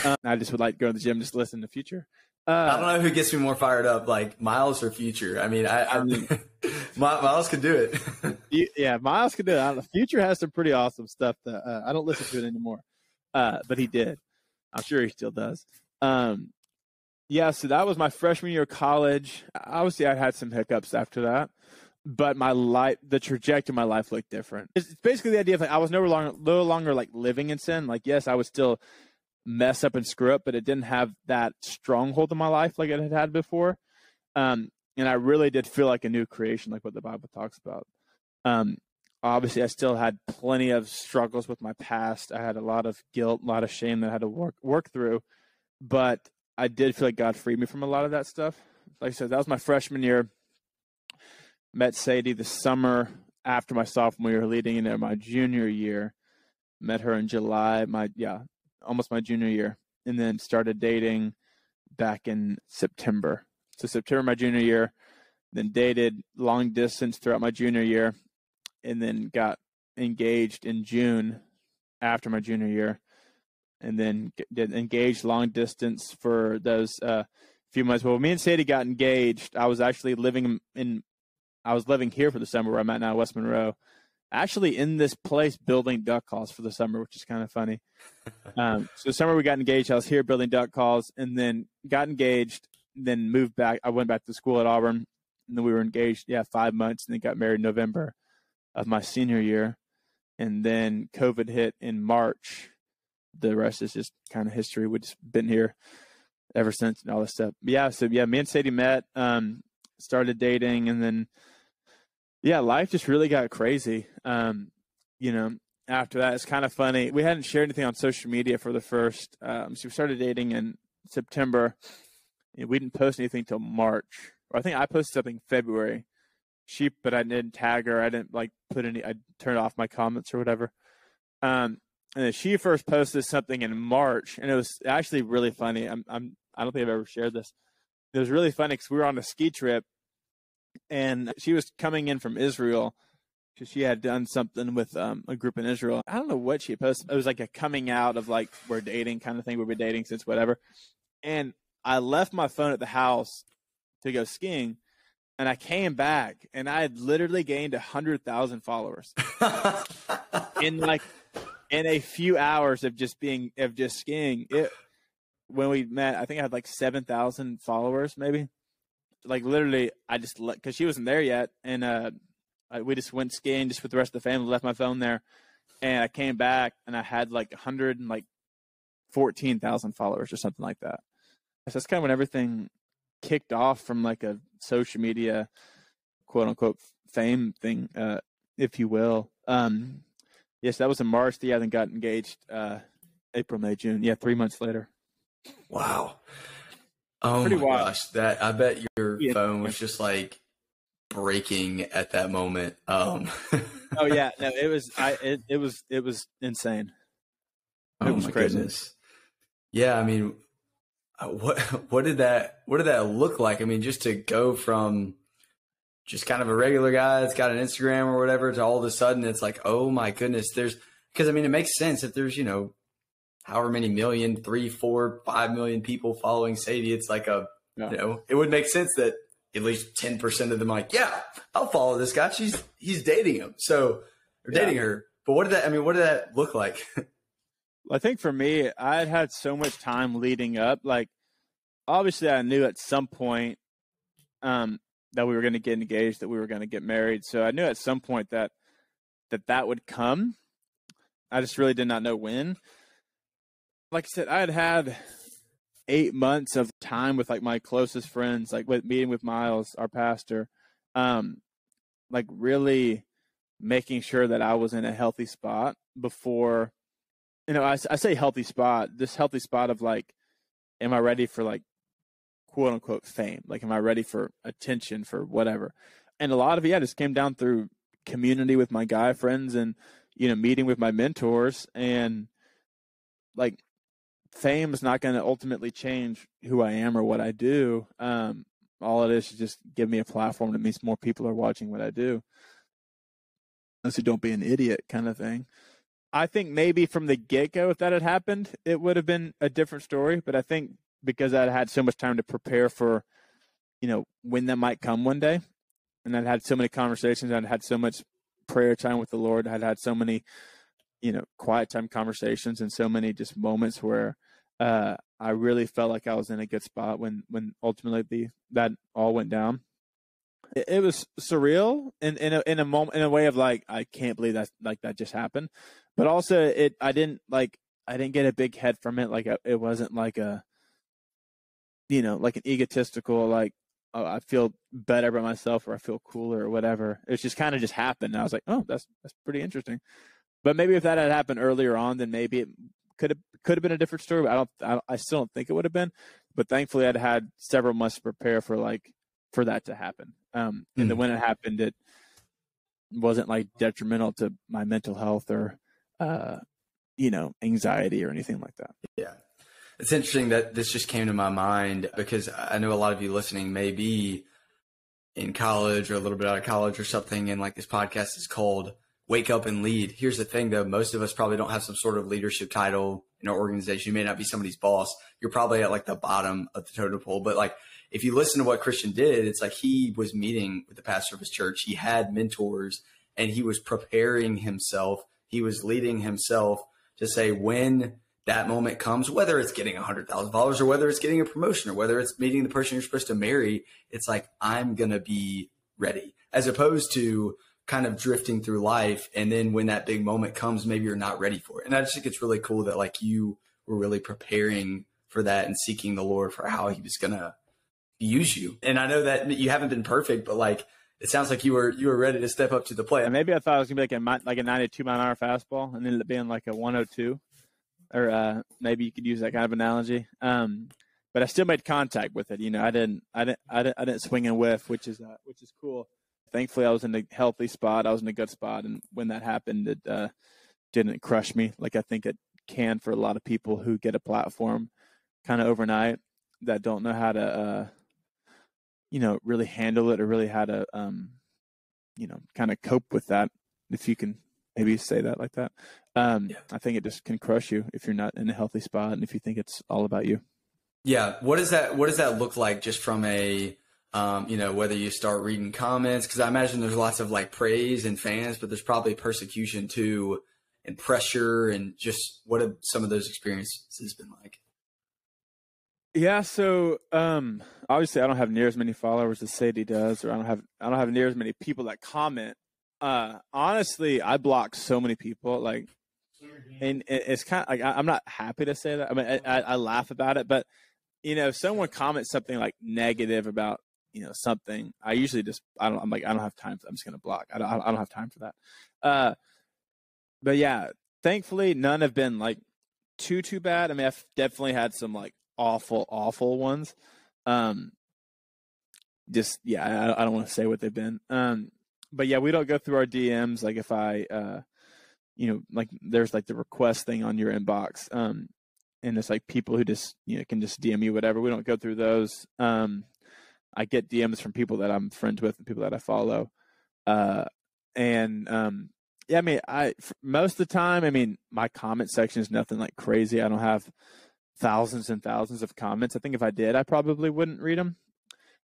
Uh, I just would like to go to the gym just listen to Future. Uh, I don't know who gets me more fired up, like Miles or Future. I mean, I, I mean, [laughs] Miles could do it. [laughs] yeah, Miles could do it. Know. Future has some pretty awesome stuff that uh, I don't listen to it anymore, uh, but he did. I'm sure he still does. Um, yeah, so that was my freshman year of college. Obviously, I had some hiccups after that, but my life, the trajectory of my life looked different. It's basically the idea of like I was no longer, no longer like living in sin. Like, yes, I was still mess up and screw up, but it didn't have that stronghold in my life like it had had before. Um, and I really did feel like a new creation, like what the Bible talks about. Um, obviously, I still had plenty of struggles with my past. I had a lot of guilt, a lot of shame that I had to work work through, but I did feel like God freed me from a lot of that stuff. Like I said, that was my freshman year. Met Sadie the summer after my sophomore year, leading into my junior year. Met her in July, my yeah, almost my junior year, and then started dating back in September. So September my junior year, then dated long distance throughout my junior year, and then got engaged in June after my junior year, and then did engaged long distance for those uh, few months. Well, me and Sadie got engaged. I was actually living in, I was living here for the summer where I'm at now, West Monroe, actually in this place building duck calls for the summer, which is kind of funny. [laughs] Um, so the summer we got engaged. I was here building duck calls, and then got engaged. Then moved back. I went back to school at Auburn, and then we were engaged. Yeah, five months, and then got married in November of my senior year, and then COVID hit in March. The rest is just kind of history. We've just been here ever since, and all this stuff. But yeah, so yeah, me and Sadie met, um, started dating, and then yeah, life just really got crazy. Um, you know, after that, it's kind of funny. We hadn't shared anything on social media for the first. Um, so we started dating in September. We didn't post anything until March, or I think I posted something February. She, but I didn't tag her. I didn't like put any. I turned off my comments or whatever. Um, and then she first posted something in March, and it was actually really funny. I'm, I'm, I don't think I've ever shared this. It was really funny because we were on a ski trip and she was coming in from Israel because she had done something with um, a group in Israel. I don't know what she posted. It was like a coming out of like we're dating kind of thing. We've been dating since whatever. And I left my phone at the house to go skiing, and I came back and I had literally gained a hundred thousand followers [laughs] in like in a few hours of just being of just skiing. It when we met, I think I had like seven thousand followers, maybe like literally, I just because she wasn't there yet, and uh, I, we just went skiing just with the rest of the family. Left my phone there, and I came back and I had like a hundred and like fourteen thousand followers or something like that. So that's kind of when everything kicked off from like a social media quote unquote fame thing, uh, if you will. Um, yes, that was in March. The Yeah, then got engaged uh, April, May, June. Yeah, three months later. Wow. Oh Pretty my wild. gosh, that I bet your yeah. phone was just like breaking at that moment. Um. oh yeah, [laughs] no, it was. I it, it was it was insane. It oh was my crazy. goodness. Yeah, I mean, uh, what [laughs] what did that what did that look like? I mean, just to go from just kind of a regular guy that's got an Instagram or whatever to all of a sudden it's like, oh my goodness, there's because I mean it makes sense if there's you know however many million, three, four, five million people following Sadie, it's like a, yeah. you know, it would make sense that at least 10% of them like, yeah, I'll follow this guy. She's, he's dating him. So, or dating yeah. her. But what did that, I mean, what did that look like? [laughs] I think for me, I had had so much time leading up. Like, obviously, I knew at some point um, that we were going to get engaged, that we were going to get married. So I knew at some point that that that would come. I just really did not know when like I said, I had had eight months of time with like my closest friends, like with meeting with Miles, our pastor, um, like really making sure that I was in a healthy spot before, you know, I, I say healthy spot, this healthy spot of like, am I ready for like quote unquote fame? Like, am I ready for attention for whatever? And a lot of it, yeah, just came down through community with my guy friends and, you know, meeting with my mentors and like fame is not going to ultimately change who I am or what I do. Um, all it is is just give me a platform that means more people are watching what I do. So don't be an idiot kind of thing. I think maybe from the get go, if that had happened, it would have been a different story. But I think because I had so much time to prepare for, you know, when that might come one day, and I'd had so many conversations, I'd had so much prayer time with the Lord, I'd had so many, you know, quiet time conversations, and so many just moments where uh, I really felt like I was in a good spot when when ultimately the, that all went down. It, it was surreal in in a, in a moment in a way of like I can't believe that like that just happened, but also it I didn't like I didn't get a big head from it like it wasn't like a you know like an egotistical like oh, I feel better about myself or I feel cooler or whatever. It's just kind of just happened. And I was like, oh, that's that's pretty interesting. But maybe if that had happened earlier on, then maybe it could have could have been a different story. But I don't. I, I still don't think it would have been. But thankfully, I'd had several months to prepare for like for that to happen. Um, and mm. then when it happened, it wasn't like detrimental to my mental health or uh, you know anxiety or anything like that. Yeah. It's interesting that this just came to my mind because I know a lot of you listening may be in college or a little bit out of college or something, and like this podcast is called wake up and lead. Here's the thing though, most of us probably don't have some sort of leadership title in our organization. You may not be somebody's boss. You're probably at like the bottom of the totem pole. But like if you listen to what Christian did, it's like he was meeting with the pastor of his church. He had mentors and he was preparing himself. He was leading himself to say when that moment comes, whether it's getting a hundred thousand dollars or whether it's getting a promotion or whether it's meeting the person you're supposed to marry, it's like, I'm going to be ready as opposed to kind of drifting through life. And then when that big moment comes, maybe you're not ready for it. And I just think it's really cool that like you were really preparing for that and seeking the Lord for how he was going to use you. And I know that you haven't been perfect, but like, it sounds like you were you were ready to step up to the plate. Maybe I thought it was gonna be like a like a 92 mile an hour fastball, and ended up being like a 102, or uh, maybe you could use that kind of analogy. Um, but I still made contact with it. You know, I didn't I didn't I didn't, I didn't swing and whiff, which is uh, which is cool thankfully I was in a healthy spot. I was in a good spot, and when that happened, it uh, didn't crush me like I think it can for a lot of people who get a platform kind of overnight that don't know how to, uh, you know, really handle it or really how to, um, you know, kind of cope with that. If you can maybe say that like that, um, yeah. I think it just can crush you if you're not in a healthy spot and if you think it's all about you. Yeah. What does that What does that look like just from a um, you know, whether you start reading comments, because I imagine there's lots of like praise and fans, but there's probably persecution too, and pressure, and just what have some of those experiences been like? Yeah, so um, obviously I don't have near as many followers as Sadie does, or I don't have I don't have near as many people that comment. Uh, honestly, I block so many people, like, and it's kind of like I'm not happy to say that. I mean, I, I laugh about it, but you know, if someone comments something like negative about you know something i usually just i don't i'm like i don't have time for, i'm just gonna block. I don't i don't have time for that. Uh but yeah thankfully none have been like too too bad. I mean i've definitely had some like awful awful ones. Um just yeah i, I don't want to say what they've been. Um but yeah we don't go through our dms like if i uh you know like there's like the request thing on your inbox um and it's like people who just you know can just dm you whatever. We don't go through those. Um I get DMs from people that I'm friends with and people that I follow. Uh, and um, yeah, I mean, I most of the time, I mean, my comment section is nothing like crazy. I don't have thousands and thousands of comments. I think if I did, I probably wouldn't read them.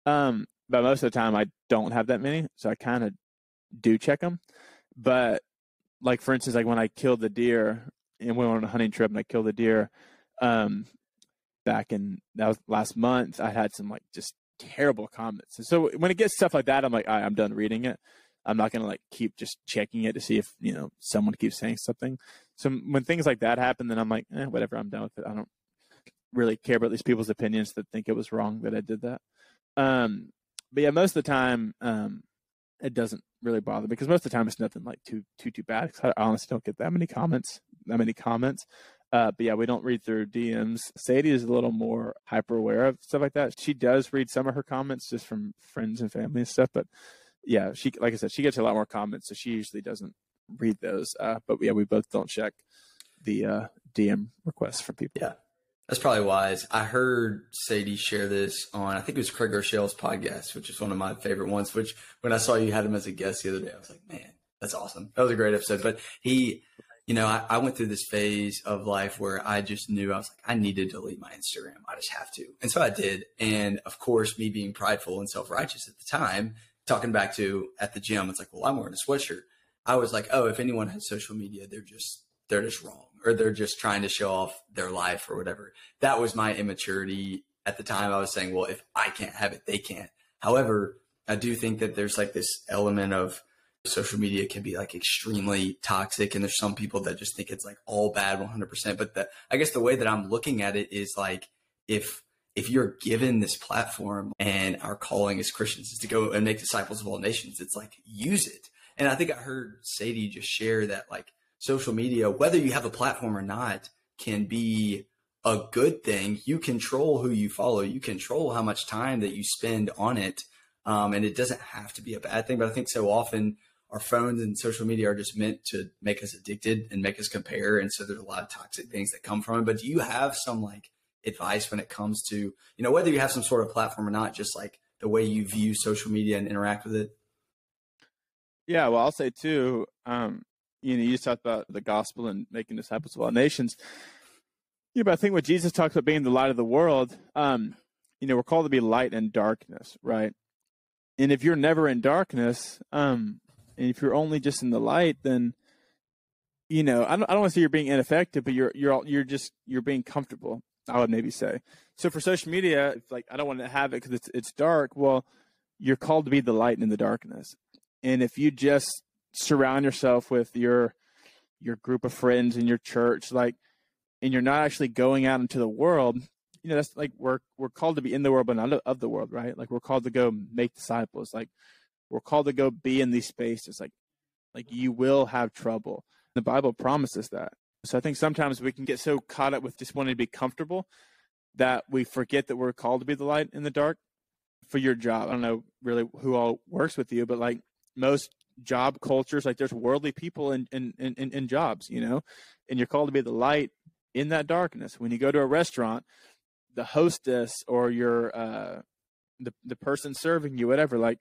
Um, but most of the time, I don't have that many, so I kind of do check them. But like for instance, like when I killed the deer and went on a hunting trip and I killed the deer, um, back in that was last month, I had some like just terrible comments. And so when it gets stuff like that, I'm like, right, I'm done reading it. I'm not gonna like keep just checking it to see if you know someone keeps saying something. So when things like that happen, then I'm like, eh, whatever. I'm done with it. I don't really care about these people's opinions that think it was wrong that I did that. Um, but yeah, most of the time, um, it doesn't really bother because most of the time it's nothing like too too too bad. I honestly don't get that many comments, that many comments. Uh, but yeah, we don't read through DMs. Sadie is a little more hyper aware of stuff like that. She does read some of her comments just from friends and family and stuff. But yeah, she like I said, she gets a lot more comments, so she usually doesn't read those. Uh, but yeah, we both don't check the uh, DM requests from people. Yeah. That's probably wise. I heard Sadie share this on, I think it was Craig Groeschel's podcast, which is one of my favorite ones. Which when I saw you had him as a guest the other day, I was like, man, that's awesome. That was a great episode. But he, you know, I, I went through this phase of life where I just knew I was like, I need to delete my Instagram. I just have to. And so I did. And of course, me being prideful and self righteous at the time, talking back to at the gym, it's like, well, I'm wearing a sweatshirt. I was like, oh, if anyone has social media, they're just they're just wrong or they're just trying to show off their life or whatever. That was my immaturity at the time. I was saying, well, if I can't have it, they can't. However, I do think that there's like this element of social media can be like extremely toxic and there's some people that just think it's like all bad 100% but the i guess the way that i'm looking at it is like if if you're given this platform and our calling as christians is to go and make disciples of all nations it's like use it and i think i heard sadie just share that like social media, whether you have a platform or not, can be a good thing. You control who you follow. You control how much time that you spend on it. Um, and it doesn't have to be a bad thing. But I think so often our phones and social media are just meant to make us addicted and make us compare. And so there's a lot of toxic things that come from it. But do you have some like advice when it comes to, you know, whether you have some sort of platform or not, just like the way you view social media and interact with it? Yeah, well, I'll say too, um, you know, you just talked about the gospel and making disciples of all nations. Yeah, but I think what Jesus talks about being the light of the world, um, you know, we're called to be light and darkness, right? And if you're never in darkness, um, and if you're only just in the light, then you know, I don't, I don't want to say you're being ineffective, but you're you're you're just you're being comfortable. I would maybe say. So for social media, it's like I don't want to have it because it's it's dark. Well, you're called to be the light in the darkness, and if you just surround yourself with your your group of friends in your church like and you're not actually going out into the world you know that's like we're we're called to be in the world but not of the world right like we're called to go make disciples like we're called to go be in these spaces like like you will have trouble. The bible promises that. So i think sometimes we can get so caught up with just wanting to be comfortable that we forget that we're called to be the light in the dark for your job. I don't know really who all works with you but like most job cultures like there's worldly people in, in in in jobs you know? And you're called to be the light in that darkness. When you go to a restaurant the hostess or your uh the the person serving you whatever like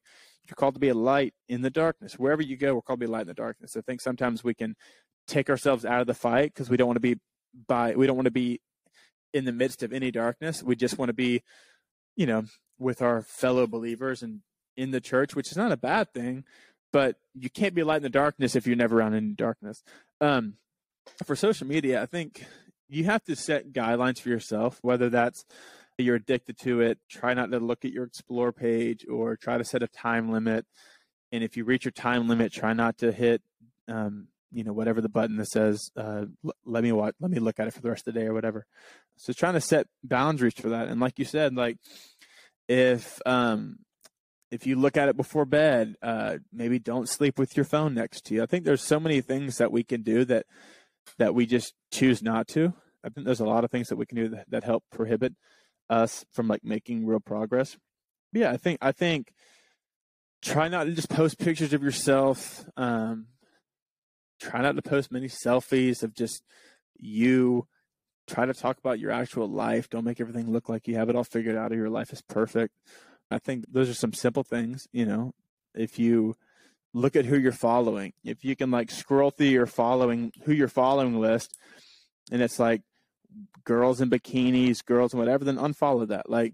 you're called to be a light in the darkness. Wherever you go we're called to be a light in the darkness. I think sometimes we can take ourselves out of the fight because we don't want to be by we don't want to be in the midst of any darkness. We just want to be you know with our fellow believers and in the church which is not a bad thing but you can't be light in the darkness if you're never around any darkness. Um, for social media, I think you have to set guidelines for yourself, whether that's you're addicted to it, try not to look at your explore page or try to set a time limit. And if you reach your time limit, try not to hit, um, you know, whatever the button that says, uh, let me watch, let me look at it for the rest of the day or whatever. So trying to set boundaries for that. And like you said, like if, um, if you look at it before bed, uh, maybe don't sleep with your phone next to you. I think there's so many things that we can do that that we just choose not to. I think there's a lot of things that we can do that, that help prohibit us from like making real progress. But yeah, I think I think try not to just post pictures of yourself. Um, try not to post many selfies of just you. Try to talk about your actual life. Don't make everything look like you have it all figured out or your life is perfect. I think those are some simple things, you know, if you look at who you're following, if you can like scroll through your following, who you're following list, and it's like girls in bikinis, girls and whatever, then unfollow that. Like,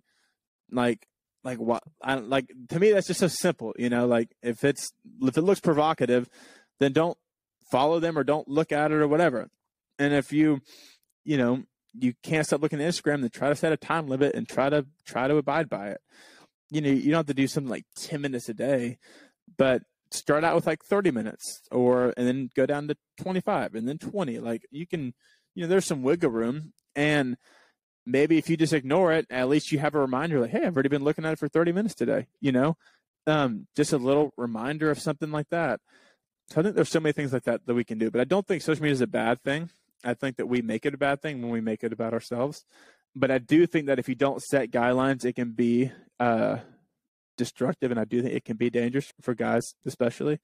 like, like what? I like to me that's just so simple, you know. Like if it's if it looks provocative, then don't follow them or don't look at it or whatever. And if you, you know, you can't stop looking at Instagram, then try to set a time limit and try to try to abide by it you know, you don't have to do something like 10 minutes a day, but start out with like 30 minutes or, and then go down to 25 and then 20. Like you can, you know, there's some wiggle room. And maybe if you just ignore it, at least you have a reminder like, hey, I've already been looking at it for 30 minutes today, you know? Um, just a little reminder of something like that. So I think there's so many things like that that we can do, but I don't think social media is a bad thing. I think that we make it a bad thing when we make it about ourselves but I do think that if you don't set guidelines, it can be uh, destructive, and I do think it can be dangerous for guys, especially,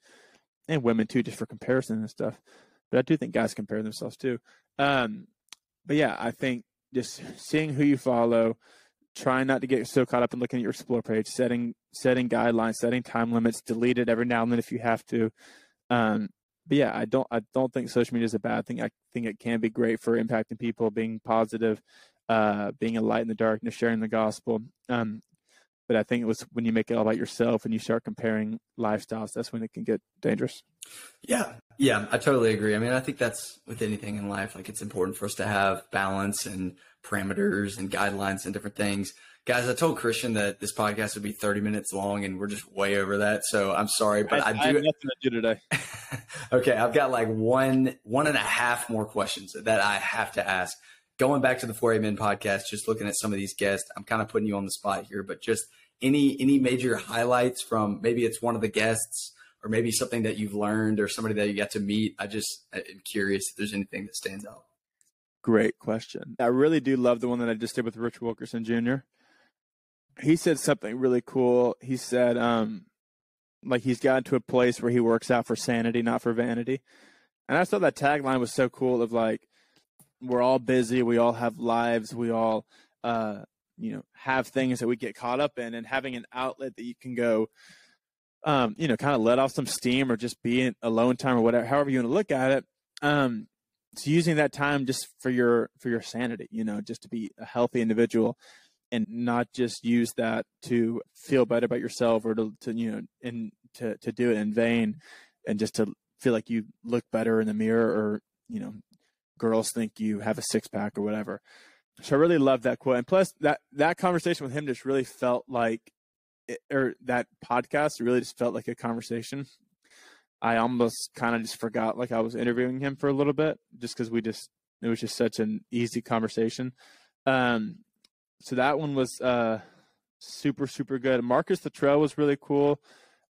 and women too, just for comparison and stuff. But I do think guys compare themselves too. Um, but yeah, I think just seeing who you follow, trying not to get so caught up in looking at your explore page, setting setting guidelines, setting time limits, delete it every now and then if you have to. Um, but yeah, I don't I don't think social media is a bad thing. I think it can be great for impacting people, being positive, uh, being a light in the darkness, sharing the gospel. Um, but I think it was when you make it all about yourself and you start comparing lifestyles, that's when it can get dangerous. Yeah, yeah, I totally agree. I mean, I think that's with anything in life. Like, it's important for us to have balance and parameters and guidelines and different things. Guys, I told Christian that this podcast would be 30 minutes long, and we're just way over that. So I'm sorry, but I, I do. I have nothing to do today. [laughs] okay, I've got like one, one and a half more questions that I have to ask. Going back to the 4 Men podcast, just looking at some of these guests, I'm kind of putting you on the spot here, but just any any major highlights from maybe it's one of the guests or maybe something that you've learned or somebody that you got to meet? I just am curious if there's anything that stands out. Great question. I really do love the one that I just did with Rich Wilkerson Jr. He said something really cool. He said, um, like he's gotten to a place where he works out for sanity, not for vanity. And I thought that tagline was so cool of like, we're all busy, we all have lives, we all uh, you know have things that we get caught up in and having an outlet that you can go um, you know kind of let off some steam or just be in alone time or whatever however you want to look at it um, so using that time just for your for your sanity you know just to be a healthy individual and not just use that to feel better about yourself or to, to you know and to to do it in vain and just to feel like you look better in the mirror or you know girls think you have a six pack or whatever so I really love that quote. And plus that that conversation with him just really felt like or that podcast really just felt like a conversation. I almost kind of just forgot like I was interviewing him for a little bit just cuz we just it was just such an easy conversation. Um so that one was uh super super good. Marcus Luttrell was really cool.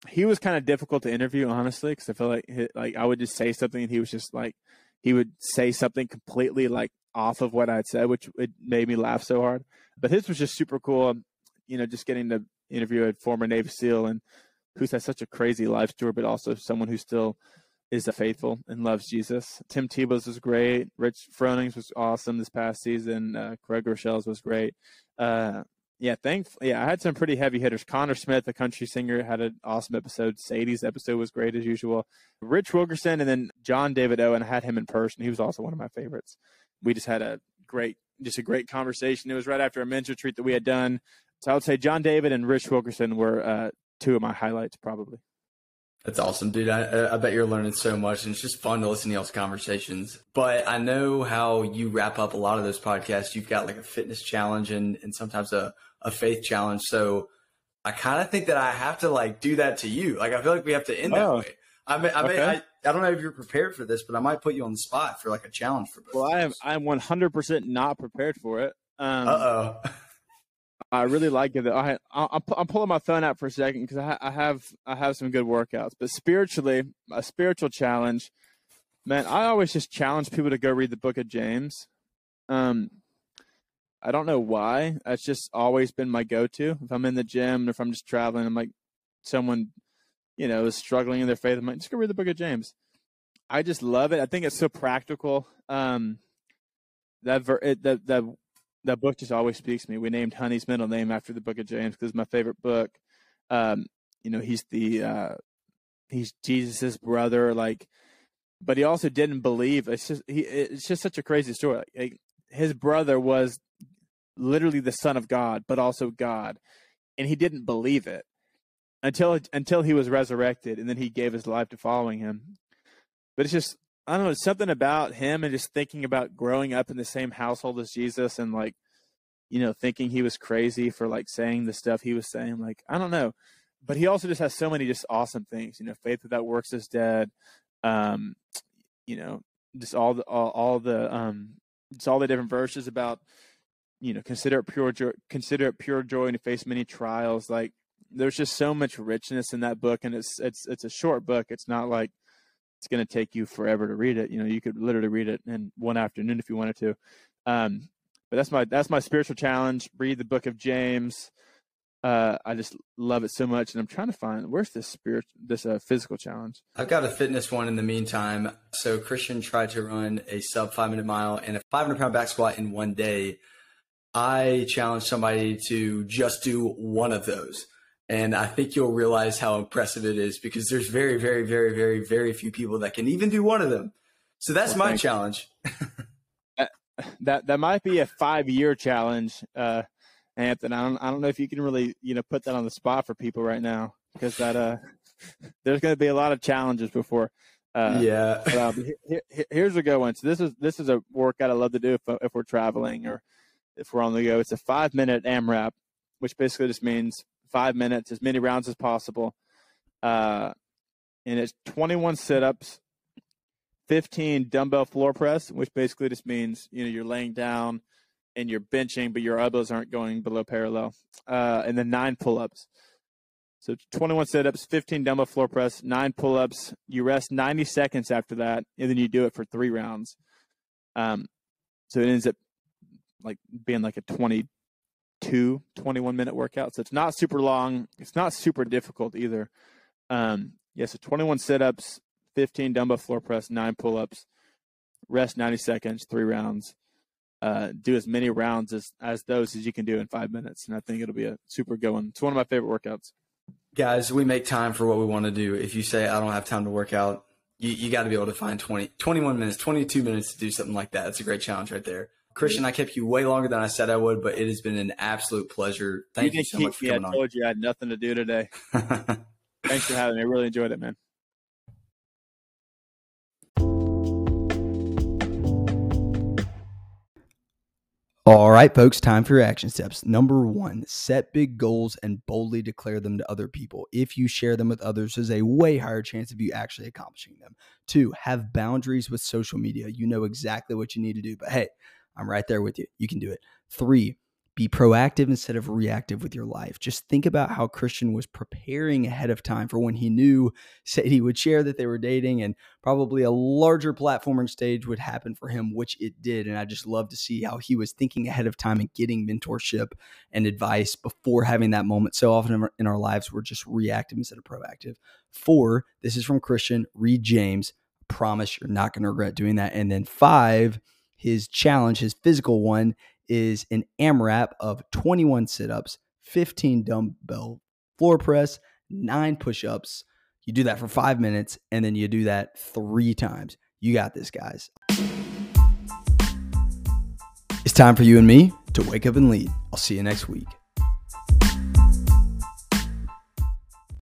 He was kind of difficult to interview honestly cuz I feel like he, like I would just say something and he was just like he would say something completely like off of what I'd said, which it made me laugh so hard. But his was just super cool. You know, just getting to interview a former Navy SEAL and who's had such a crazy life story, but also someone who still is faithful and loves Jesus. Tim Tebow's was great. Rich Froning's was awesome this past season. Uh, Craig Groeschel's was great. Uh, yeah, thankfully, yeah, I had some pretty heavy hitters. Conner Smith, the country singer, had an awesome episode. Sadie's episode was great as usual. Rich Wilkerson and then John David Owen. I had him in person. He was also one of my favorites we just had a great, just a great conversation. It was right after a men's retreat that we had done. So I would say John David and Rich Wilkerson were uh, two of my highlights, probably. That's awesome, dude. I, I bet you're learning so much, and it's just fun to listen to y'all's conversations. But I know how you wrap up a lot of those podcasts. You've got like a fitness challenge and, and sometimes a, a faith challenge. So I kind of think that I have to like do that to you. Like I feel like we have to end oh. that way. I mean, I, okay. I, I don't know if you're prepared for this, but I might put you on the spot for like a challenge for both. Well, I am I'm 100 percent not prepared for it. Um, uh oh. [laughs] I really like it. I, I I'm pulling my phone out for a second because I, I have I have some good workouts. But spiritually, a spiritual challenge, man. I always just challenge people to go read the Book of James. Um, I don't know why. That's just always been my go-to. If I'm in the gym or if I'm just traveling, I'm like someone you know, is struggling in their faith, I'm like, just go read the book of James. I just love it. I think it's so practical. Um, that ver- it, that that that book just always speaks to me. We named Honey's middle name after the book of James because it's my favorite book. Um, you know, he's the uh, he's Jesus's brother, like, but he also didn't believe. It's just he. It's just such a crazy story. Like, his brother was literally the son of God, but also God, and he didn't believe it until until he was resurrected, and then he gave his life to following him. But it's just I don't know something about him, and just thinking about growing up in the same household as Jesus, and like you know thinking he was crazy for like saying the stuff he was saying. Like I don't know, but he also just has so many just awesome things. You know, faith without works is dead. Um, you know, just all the all, all the um, just all the different verses about you know consider it pure joy consider it pure joy to face many trials like there's just so much richness in that book, and it's it's it's a short book. It's not like it's going to take you forever to read it. You know, you could literally read it in one afternoon if you wanted to. Um, but that's my that's my spiritual challenge. Read the book of James. uh, I just love it so much, and I'm trying to find where's this spirit, this uh, physical challenge. I've got a fitness one in the meantime. So Christian tried to run a sub five minute mile and a 500 pound back squat in one day. I challenged somebody to just do one of those. And I think you'll realize how impressive it is because there's very, very, very, very, very few people that can even do one of them. So that's well, my challenge. [laughs] that, that that might be a five year challenge. Uh, Anthony. I don't, I don't know if you can really, you know, put that on the spot for people right now because that uh, [laughs] there's going to be a lot of challenges before. Uh, yeah. but, uh, here's a good one. So this is this is a workout I love to do if if we're traveling or if we're on the go. It's a five minute AMRAP, which basically just means five minutes, as many rounds as possible. Uh, and it's 21 sit ups, 15 dumbbell floor press, which basically just means you know you're laying down and you're benching, but your elbows aren't going below parallel. Uh, and then nine pull ups. So 21 sit ups, 15 dumbbell floor press, nine pull ups. You rest 90 seconds after that, and then you do it for three rounds. Um, so it ends up like being like a 22, 21 minute workouts. So it's not super long. It's not super difficult either. Um, yeah, so 21 sit ups, 15 dumbbell floor press, nine pull ups, rest 90 seconds, three rounds uh, do as many rounds as, as those as you can do in five minutes. And I think it'll be a super good one. It's one of my favorite workouts. Guys, we make time for what we want to do. If you say, I don't have time to work out, you, you got to be able to find 20, 21 minutes, 22 minutes to do something like that. That's a great challenge right there. Christian, I kept you way longer than I said I would, but it has been an absolute pleasure. Thank you, you so much for coming on. I told you I had nothing to do today. [laughs] Thanks for having me. I really enjoyed it, man. All right, folks, time for your action steps. Number one, set big goals and boldly declare them to other people. If you share them with others, there's a way higher chance of you actually accomplishing them. Two, have boundaries with social media. You know exactly what you need to do, but hey, I'm right there with you. You can do it. Three, be proactive instead of reactive with your life. Just think about how Christian was preparing ahead of time for when he knew Sadie would share that they were dating and probably a larger platforming stage would happen for him, which it did. And I just love to see how he was thinking ahead of time and getting mentorship and advice before having that moment. So often in our, in our lives, we're just reactive instead of proactive. Four, this is from Christian, read James. Promise you're not going to regret doing that. And then five, his challenge, his physical one, is an AMRAP of 21 sit ups, 15 dumbbell floor press, nine push ups. You do that for five minutes and then you do that three times. You got this, guys. It's time for you and me to wake up and lead. I'll see you next week.